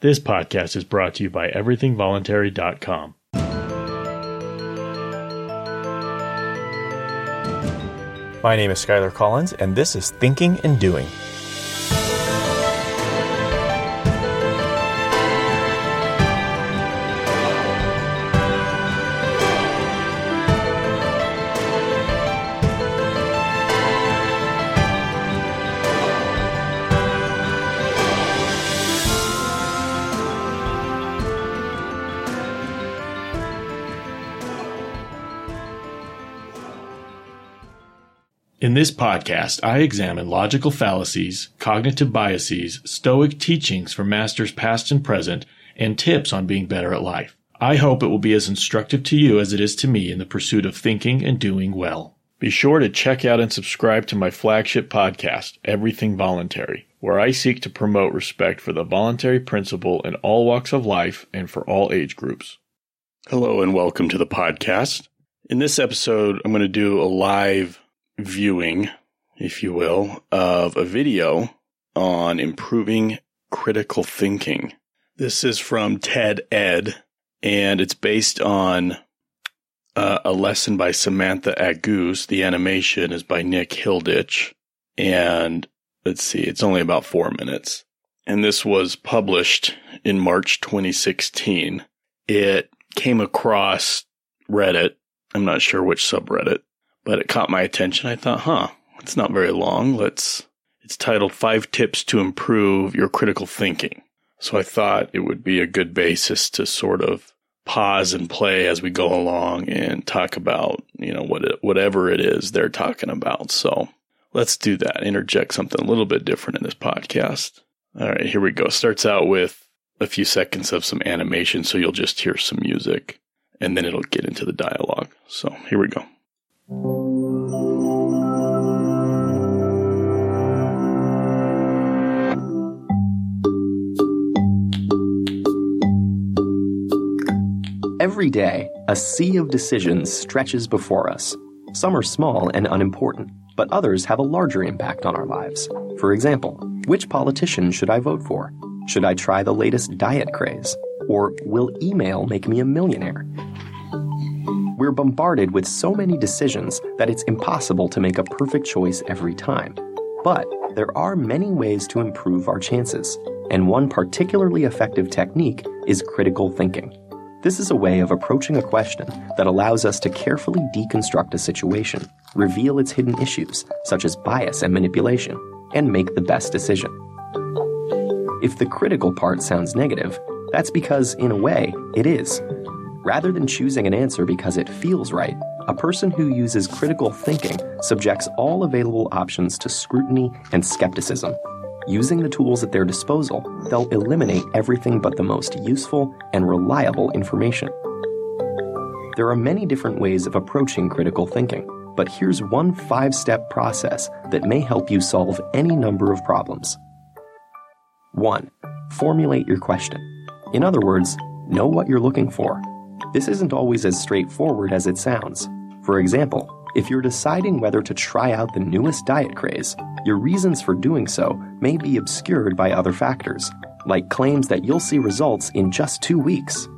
This podcast is brought to you by everythingvoluntary.com. My name is Skyler Collins, and this is Thinking and Doing. This podcast, I examine logical fallacies, cognitive biases, stoic teachings from masters past and present, and tips on being better at life. I hope it will be as instructive to you as it is to me in the pursuit of thinking and doing well. Be sure to check out and subscribe to my flagship podcast, Everything Voluntary, where I seek to promote respect for the voluntary principle in all walks of life and for all age groups. Hello and welcome to the podcast. In this episode, I'm going to do a live viewing, if you will, of a video on improving critical thinking. This is from TED Ed, and it's based on uh, a lesson by Samantha Agoos. The animation is by Nick Hilditch, and let's see, it's only about four minutes. And this was published in March 2016. It came across Reddit. I'm not sure which subreddit, but it caught my attention. I thought, huh, it's not very long. Let's, it's titled Five Tips to Improve Your Critical Thinking. So I thought it would be a good basis to sort of pause and play as we go along and talk about, you know, what it, whatever it is they're talking about. So let's do that. Interject something a little bit different in this podcast. All right, here we go. Starts out with a few seconds of some animation, so you'll just hear some music and then it'll get into the dialogue. So here we go. Every day, a sea of decisions stretches before us. Some are small and unimportant, but others have a larger impact on our lives. For example, which politician should I vote for? Should I try the latest diet craze? Or will email make me a millionaire? We're bombarded with so many decisions that it's impossible to make a perfect choice every time. But there are many ways to improve our chances, and one particularly effective technique is critical thinking. This is a way of approaching a question that allows us to carefully deconstruct a situation, reveal its hidden issues, such as bias and manipulation, and make the best decision. If the critical part sounds negative, that's because, in a way, it is. Rather than choosing an answer because it feels right, a person who uses critical thinking subjects all available options to scrutiny and skepticism. Using the tools at their disposal, they'll eliminate everything but the most useful and reliable information. There are many different ways of approaching critical thinking, but here's one five step process that may help you solve any number of problems. 1. Formulate your question. In other words, know what you're looking for. This isn't always as straightforward as it sounds. For example, if you're deciding whether to try out the newest diet craze, your reasons for doing so may be obscured by other factors, like claims that you'll see results in just two weeks.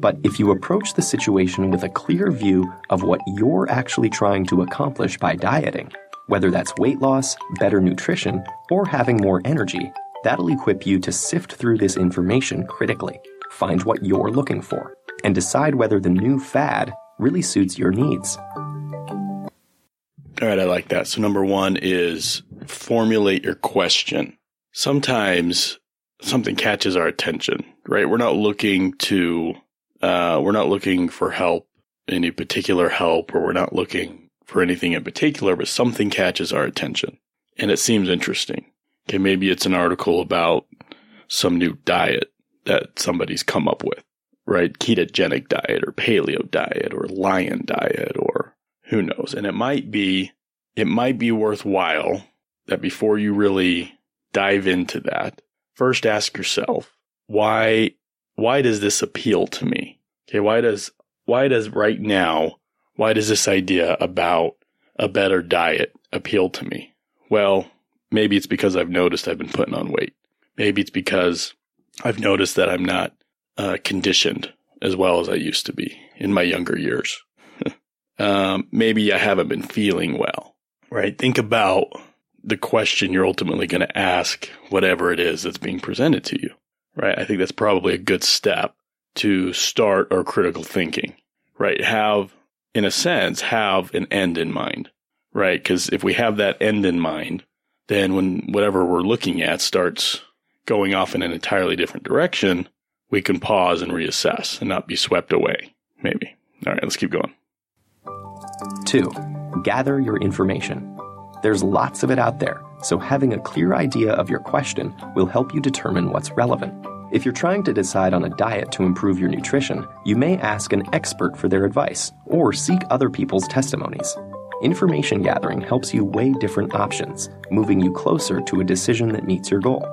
But if you approach the situation with a clear view of what you're actually trying to accomplish by dieting, whether that's weight loss, better nutrition, or having more energy, that'll equip you to sift through this information critically, find what you're looking for, and decide whether the new fad really suits your needs. All right, I like that. So number one is formulate your question. Sometimes something catches our attention, right? We're not looking to, uh, we're not looking for help, any particular help, or we're not looking for anything in particular, but something catches our attention and it seems interesting. Okay. Maybe it's an article about some new diet that somebody's come up with, right? Ketogenic diet or paleo diet or lion diet or who knows? And it might be, it might be worthwhile that before you really dive into that, first ask yourself, why, why does this appeal to me? Okay. Why does, why does right now, why does this idea about a better diet appeal to me? Well, maybe it's because I've noticed I've been putting on weight. Maybe it's because I've noticed that I'm not uh, conditioned as well as I used to be in my younger years. um, maybe I haven't been feeling well, right? Think about the question you're ultimately going to ask, whatever it is that's being presented to you, right? I think that's probably a good step to start our critical thinking, right? Have, in a sense, have an end in mind, right? Because if we have that end in mind, then when whatever we're looking at starts going off in an entirely different direction, we can pause and reassess and not be swept away, maybe. All right, let's keep going. Two, gather your information. There's lots of it out there, so having a clear idea of your question will help you determine what's relevant. If you're trying to decide on a diet to improve your nutrition, you may ask an expert for their advice or seek other people's testimonies. Information gathering helps you weigh different options, moving you closer to a decision that meets your goal.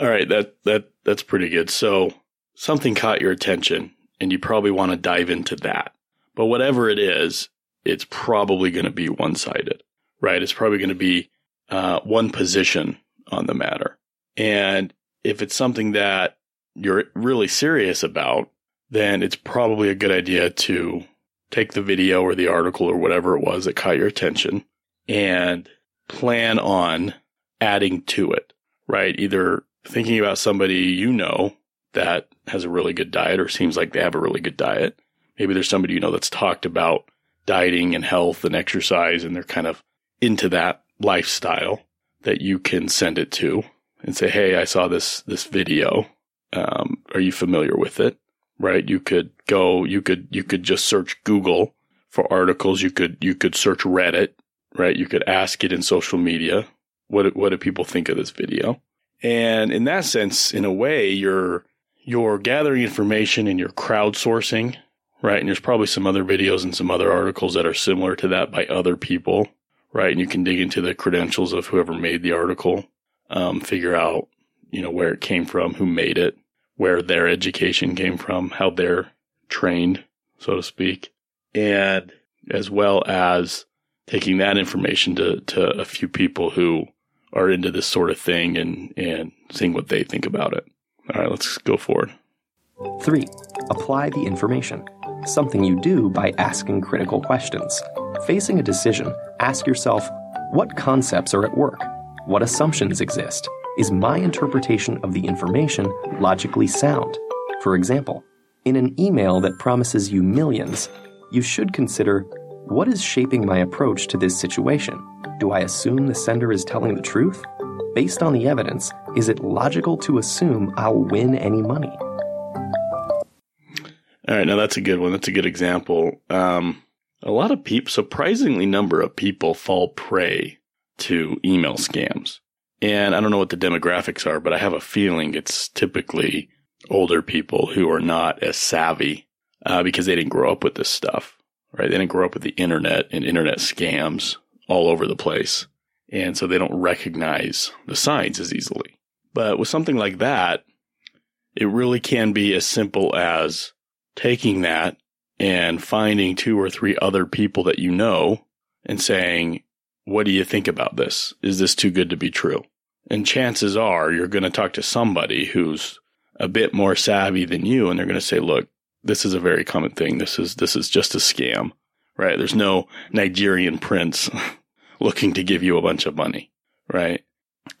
All right, that that that's pretty good. So something caught your attention and you probably want to dive into that. But whatever it is, it's probably going to be one-sided, right? It's probably going to be uh, one position on the matter. And if it's something that you're really serious about, then it's probably a good idea to take the video or the article or whatever it was that caught your attention and plan on adding to it, right? Either thinking about somebody you know that has a really good diet or seems like they have a really good diet. Maybe there's somebody you know that's talked about dieting and health and exercise and they're kind of into that lifestyle that you can send it to and say, Hey, I saw this, this video. Um, are you familiar with it? Right. You could go, you could, you could just search Google for articles. You could, you could search Reddit, right? You could ask it in social media. What, what do people think of this video? And in that sense, in a way, you're, you're gathering information and you're crowdsourcing, right? And there's probably some other videos and some other articles that are similar to that by other people, right? And you can dig into the credentials of whoever made the article um, figure out, you know, where it came from, who made it, where their education came from, how they're trained, so to speak. And as well as taking that information to, to a few people who are into this sort of thing and, and seeing what they think about it. All right, let's go forward. Three, apply the information. Something you do by asking critical questions. Facing a decision, ask yourself what concepts are at work? What assumptions exist? Is my interpretation of the information logically sound? For example, in an email that promises you millions, you should consider what is shaping my approach to this situation? Do I assume the sender is telling the truth? Based on the evidence, is it logical to assume I'll win any money? All right, now that's a good one. That's a good example. Um, a lot of people, surprisingly number of people fall prey to email scams. And I don't know what the demographics are, but I have a feeling it's typically older people who are not as savvy uh, because they didn't grow up with this stuff, right? They didn't grow up with the internet and internet scams all over the place. And so they don't recognize the signs as easily. But with something like that, it really can be as simple as taking that and finding two or three other people that you know and saying, what do you think about this? Is this too good to be true? And chances are you're going to talk to somebody who's a bit more savvy than you and they're going to say, look, this is a very common thing. This is, this is just a scam, right? There's no Nigerian prince looking to give you a bunch of money, right?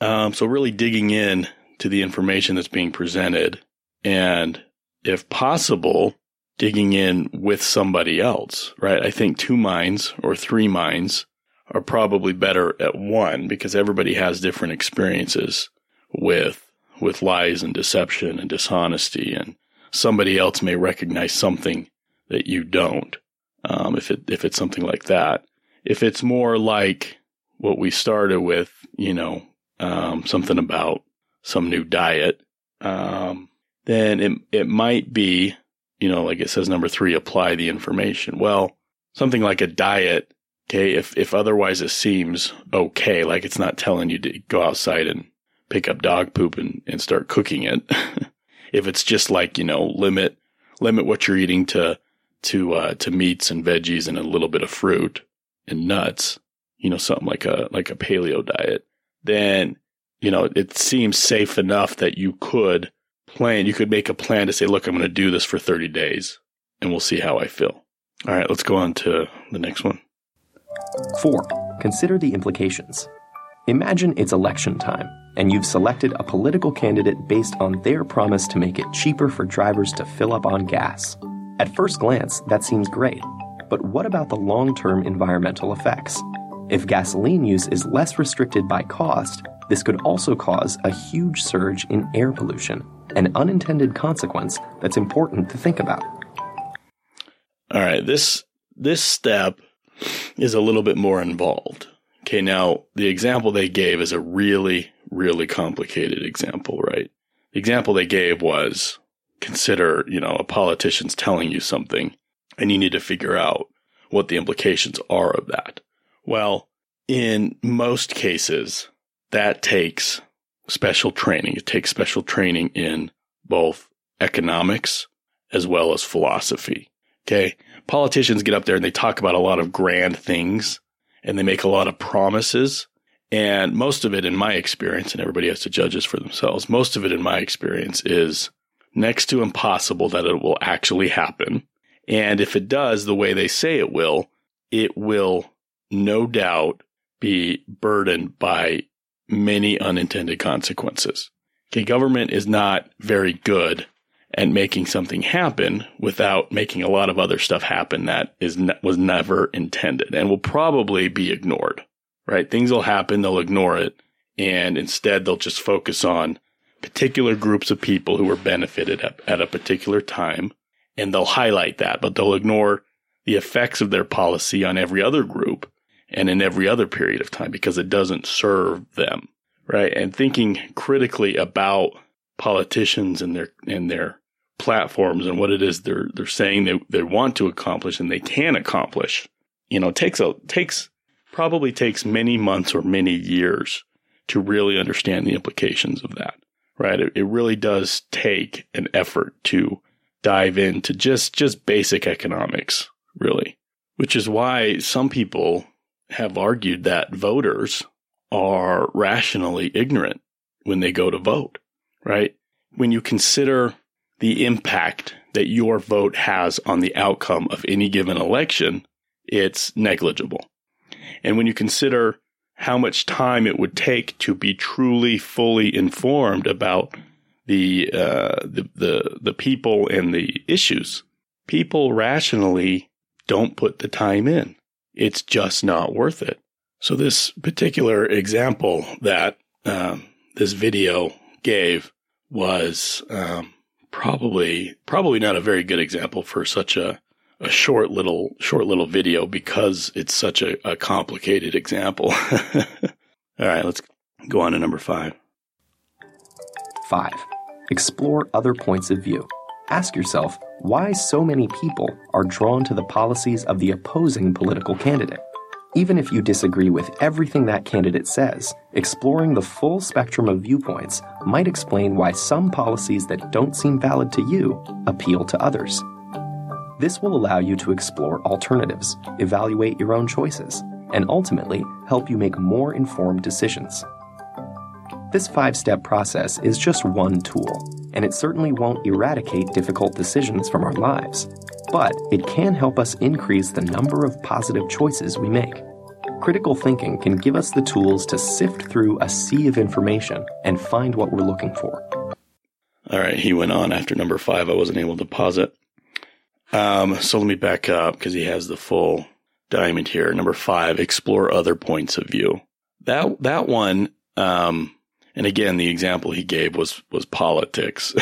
Um, so really digging in to the information that's being presented and if possible, digging in with somebody else, right? I think two minds or three minds are probably better at one because everybody has different experiences with with lies and deception and dishonesty and somebody else may recognize something that you don't um, if it if it's something like that if it's more like what we started with you know um, something about some new diet um, then it it might be you know like it says number three apply the information well something like a diet Okay. If, if otherwise it seems okay, like it's not telling you to go outside and pick up dog poop and, and start cooking it. if it's just like, you know, limit, limit what you're eating to, to, uh, to meats and veggies and a little bit of fruit and nuts, you know, something like a, like a paleo diet, then you know, it seems safe enough that you could plan, you could make a plan to say, look, I'm going to do this for 30 days and we'll see how I feel. All right, let's go on to the next one. Four, consider the implications. Imagine it's election time and you've selected a political candidate based on their promise to make it cheaper for drivers to fill up on gas. At first glance, that seems great. But what about the long term environmental effects? If gasoline use is less restricted by cost, this could also cause a huge surge in air pollution, an unintended consequence that's important to think about. All right, this this step is a little bit more involved. Okay, now the example they gave is a really really complicated example, right? The example they gave was consider, you know, a politician's telling you something and you need to figure out what the implications are of that. Well, in most cases, that takes special training. It takes special training in both economics as well as philosophy. Okay. Politicians get up there and they talk about a lot of grand things and they make a lot of promises. And most of it, in my experience, and everybody has to judge this for themselves, most of it, in my experience, is next to impossible that it will actually happen. And if it does the way they say it will, it will no doubt be burdened by many unintended consequences. Okay, government is not very good at making something happen without making a lot of other stuff happen that is ne- was never intended and will probably be ignored. Right? Things will happen, they'll ignore it, and instead they'll just focus on particular groups of people who were benefited at, at a particular time and they'll highlight that, but they'll ignore the effects of their policy on every other group and in every other period of time because it doesn't serve them. Right. And thinking critically about politicians and their, and their platforms and what it is they're, they're saying they, they want to accomplish and they can accomplish, you know, takes a, takes, probably takes many months or many years to really understand the implications of that. Right. It, it really does take an effort to dive into just, just basic economics, really, which is why some people have argued that voters are rationally ignorant when they go to vote, right? When you consider the impact that your vote has on the outcome of any given election, it's negligible. And when you consider how much time it would take to be truly fully informed about the, uh, the, the, the people and the issues, people rationally don't put the time in it's just not worth it. So this particular example that um, this video gave was um, probably probably not a very good example for such a a short little short little video because it's such a, a complicated example. All right, let's go on to number five. Five. Explore other points of view. Ask yourself why so many people are drawn to the policies of the opposing political candidate. Even if you disagree with everything that candidate says, exploring the full spectrum of viewpoints might explain why some policies that don't seem valid to you appeal to others. This will allow you to explore alternatives, evaluate your own choices, and ultimately help you make more informed decisions. This five step process is just one tool, and it certainly won't eradicate difficult decisions from our lives, but it can help us increase the number of positive choices we make. Critical thinking can give us the tools to sift through a sea of information and find what we're looking for. All right, he went on after number five. I wasn't able to pause it. Um, so let me back up because he has the full diamond here. Number five, explore other points of view. That that one um, and again, the example he gave was, was politics.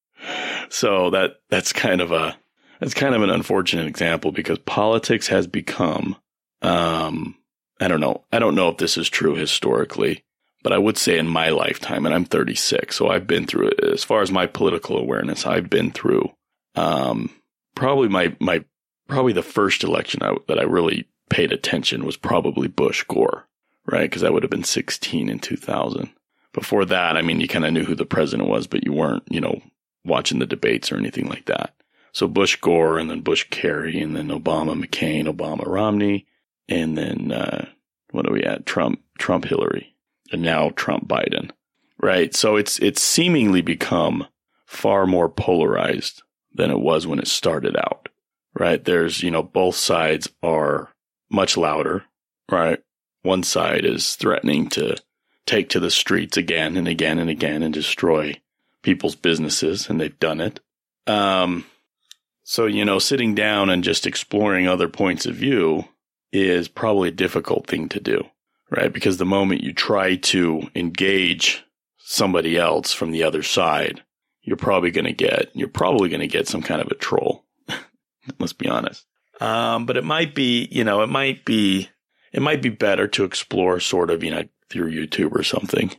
so that, that's kind of a, that's kind of an unfortunate example because politics has become, um, I don't know. I don't know if this is true historically, but I would say in my lifetime, and I'm 36, so I've been through it. As far as my political awareness, I've been through, um, probably my, my, probably the first election I, that I really paid attention was probably Bush Gore, right? Cause I would have been 16 in 2000 before that, I mean, you kind of knew who the president was, but you weren't, you know, watching the debates or anything like that. So Bush Gore and then Bush Kerry and then Obama McCain, Obama Romney, and then, uh, what are we at? Trump, Trump Hillary. and now Trump Biden, right? So it's, it's seemingly become far more polarized than it was when it started out, right? There's, you know, both sides are much louder, right? One side is threatening to take to the streets again and again and again and destroy people's businesses, and they've done it. Um, so, you know, sitting down and just exploring other points of view is probably a difficult thing to do, right? Because the moment you try to engage somebody else from the other side, you're probably going to get, you're probably going to get some kind of a troll. Let's be honest. Um, but it might be, you know, it might be, it might be better to explore sort of, you know, through YouTube or something.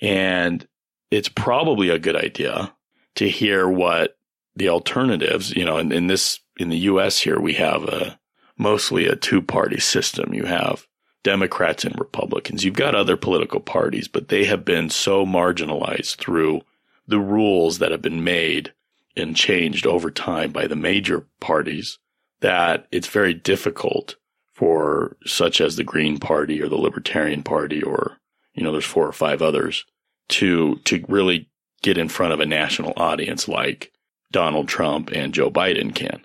And it's probably a good idea to hear what the alternatives, you know, in, in this, in the US here, we have a mostly a two party system. You have Democrats and Republicans. You've got other political parties, but they have been so marginalized through the rules that have been made and changed over time by the major parties that it's very difficult for such as the Green Party or the Libertarian Party or, you know, there's four or five others to, to really get in front of a national audience like Donald Trump and Joe Biden can.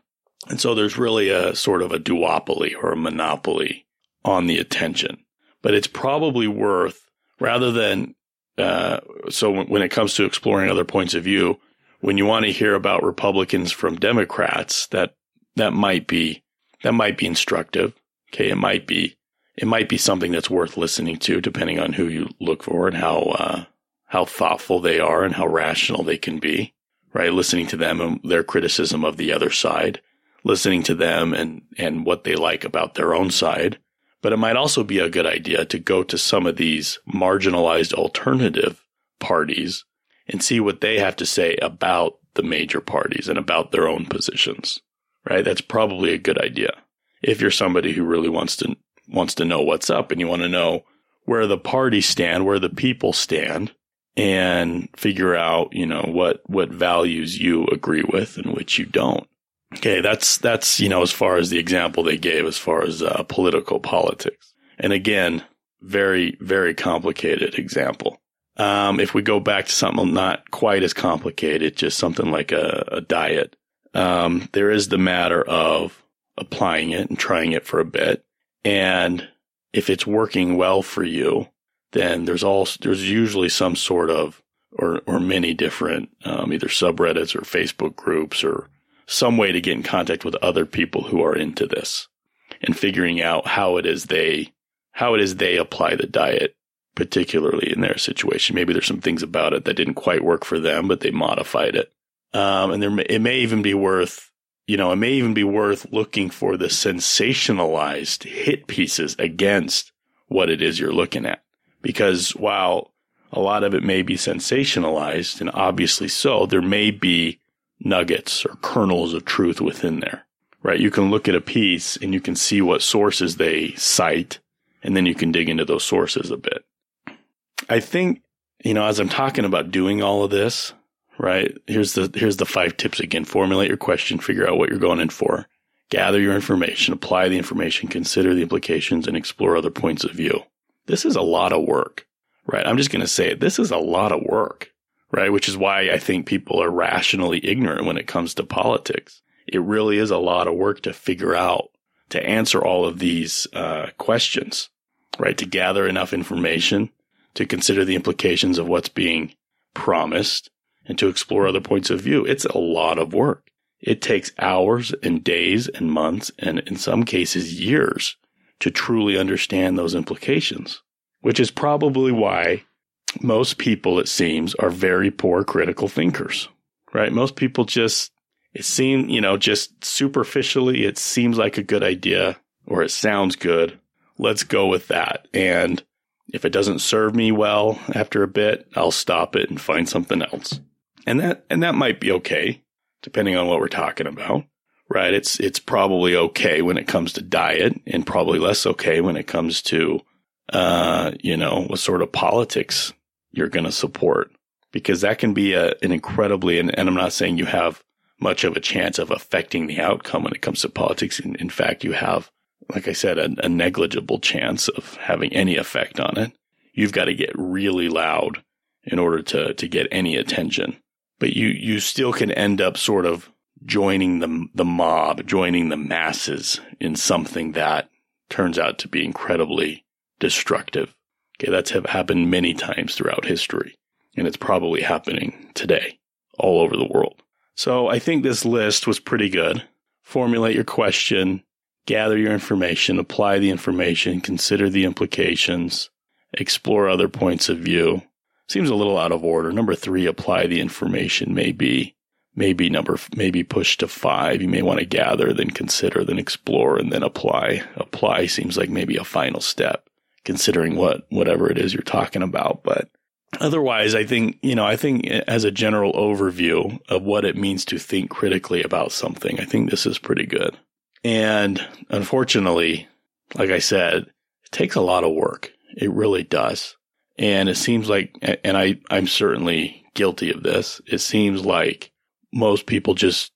And so there's really a sort of a duopoly or a monopoly on the attention, but it's probably worth rather than, uh, so when it comes to exploring other points of view, when you want to hear about Republicans from Democrats, that, that might be, that might be instructive. Okay. It might be, it might be something that's worth listening to depending on who you look for and how, uh, how thoughtful they are and how rational they can be, right? Listening to them and their criticism of the other side listening to them and, and what they like about their own side. But it might also be a good idea to go to some of these marginalized alternative parties and see what they have to say about the major parties and about their own positions. Right? That's probably a good idea. If you're somebody who really wants to wants to know what's up and you want to know where the parties stand, where the people stand, and figure out, you know, what what values you agree with and which you don't. Okay, that's that's you know as far as the example they gave as far as uh, political politics, and again, very very complicated example. Um, if we go back to something not quite as complicated, just something like a, a diet, um, there is the matter of applying it and trying it for a bit, and if it's working well for you, then there's all there's usually some sort of or or many different um, either subreddits or Facebook groups or some way to get in contact with other people who are into this and figuring out how it is they how it is they apply the diet particularly in their situation. Maybe there's some things about it that didn't quite work for them but they modified it. Um, and there may, it may even be worth you know it may even be worth looking for the sensationalized hit pieces against what it is you're looking at. Because while a lot of it may be sensationalized and obviously so there may be nuggets or kernels of truth within there, right? You can look at a piece and you can see what sources they cite, and then you can dig into those sources a bit. I think, you know, as I'm talking about doing all of this, right? Here's the, here's the five tips again. Formulate your question, figure out what you're going in for, gather your information, apply the information, consider the implications, and explore other points of view. This is a lot of work, right? I'm just going to say it. This is a lot of work right? Which is why I think people are rationally ignorant when it comes to politics. It really is a lot of work to figure out, to answer all of these uh, questions, right? To gather enough information, to consider the implications of what's being promised, and to explore other points of view. It's a lot of work. It takes hours and days and months, and in some cases, years to truly understand those implications, which is probably why most people, it seems, are very poor critical thinkers, right? Most people just, it seems, you know, just superficially, it seems like a good idea or it sounds good. Let's go with that. And if it doesn't serve me well after a bit, I'll stop it and find something else. And that, and that might be okay, depending on what we're talking about, right? It's, it's probably okay when it comes to diet and probably less okay when it comes to, uh, you know, what sort of politics you're going to support because that can be a, an incredibly, and, and, I'm not saying you have much of a chance of affecting the outcome when it comes to politics. In, in fact, you have, like I said, a, a negligible chance of having any effect on it. you've got to get really loud in order to, to get any attention. But you, you still can end up sort of joining the, the mob, joining the masses in something that turns out to be incredibly destructive. Okay. That's have happened many times throughout history and it's probably happening today all over the world. So I think this list was pretty good. Formulate your question, gather your information, apply the information, consider the implications, explore other points of view. Seems a little out of order. Number three, apply the information. Maybe, maybe number, maybe push to five. You may want to gather, then consider, then explore, and then apply. Apply seems like maybe a final step, considering what, whatever it is you're talking about. But otherwise, I think, you know, I think as a general overview of what it means to think critically about something, I think this is pretty good. And unfortunately, like I said, it takes a lot of work. It really does. And it seems like, and I, I'm certainly guilty of this. It seems like most people just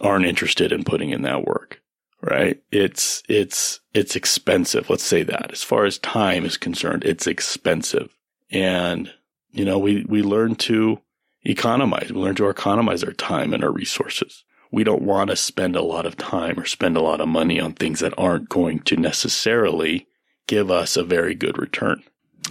aren't interested in putting in that work, right? It's, it's, it's expensive. Let's say that as far as time is concerned, it's expensive. And, you know, we, we learn to economize. We learn to economize our time and our resources. We don't want to spend a lot of time or spend a lot of money on things that aren't going to necessarily give us a very good return.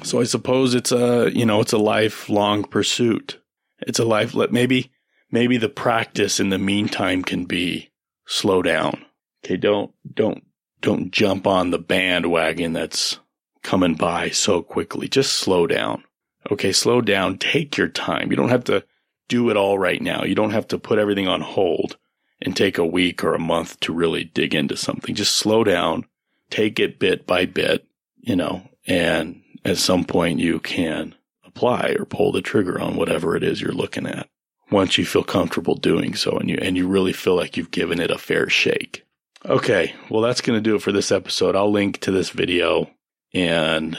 So I suppose it's a, you know, it's a lifelong pursuit. It's a life, maybe, maybe the practice in the meantime can be slow down. Okay. Don't, don't, don't jump on the bandwagon that's coming by so quickly. Just slow down. Okay. Slow down. Take your time. You don't have to do it all right now. You don't have to put everything on hold and take a week or a month to really dig into something. Just slow down, take it bit by bit, you know, and at some point you can apply or pull the trigger on whatever it is you're looking at once you feel comfortable doing so and you, and you really feel like you've given it a fair shake. Okay. Well, that's going to do it for this episode. I'll link to this video and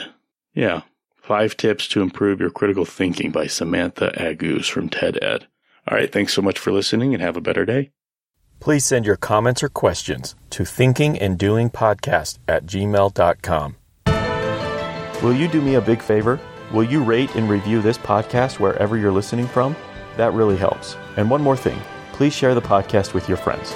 yeah, five tips to improve your critical thinking by Samantha Agoos from TED Ed. All right. Thanks so much for listening and have a better day. Please send your comments or questions to thinkinganddoingpodcast at gmail.com. Will you do me a big favor? Will you rate and review this podcast wherever you're listening from? That really helps. And one more thing please share the podcast with your friends.